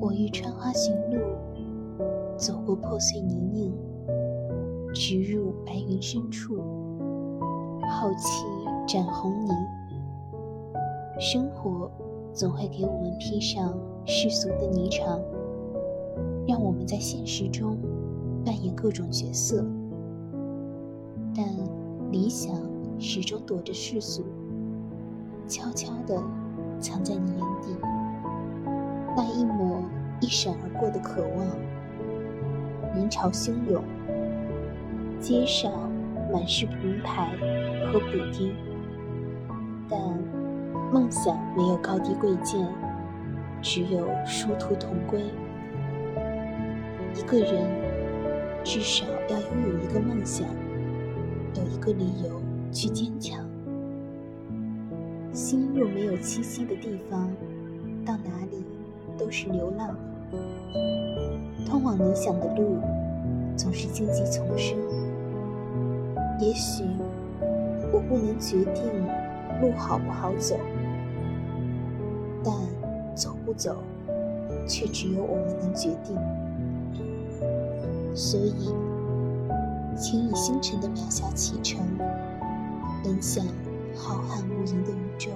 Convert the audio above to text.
我欲穿花寻路，走过破碎泥泞，直入白云深处，好奇展红泥。生活总会给我们披上世俗的霓裳，让我们在现实中扮演各种角色。但理想始终躲着世俗，悄悄地藏在你眼底。那一抹一闪而过的渴望，人潮汹涌，街上满是名牌和补丁，但梦想没有高低贵贱，只有殊途同归。一个人至少要拥有一个梦想，有一个理由去坚强。心若没有栖息的地方，是流浪，通往理想的路总是荆棘丛生。也许我不能决定路好不好走，但走不走，却只有我们能决定。所以，请以星辰的渺小启程，奔向浩瀚无垠的宇宙。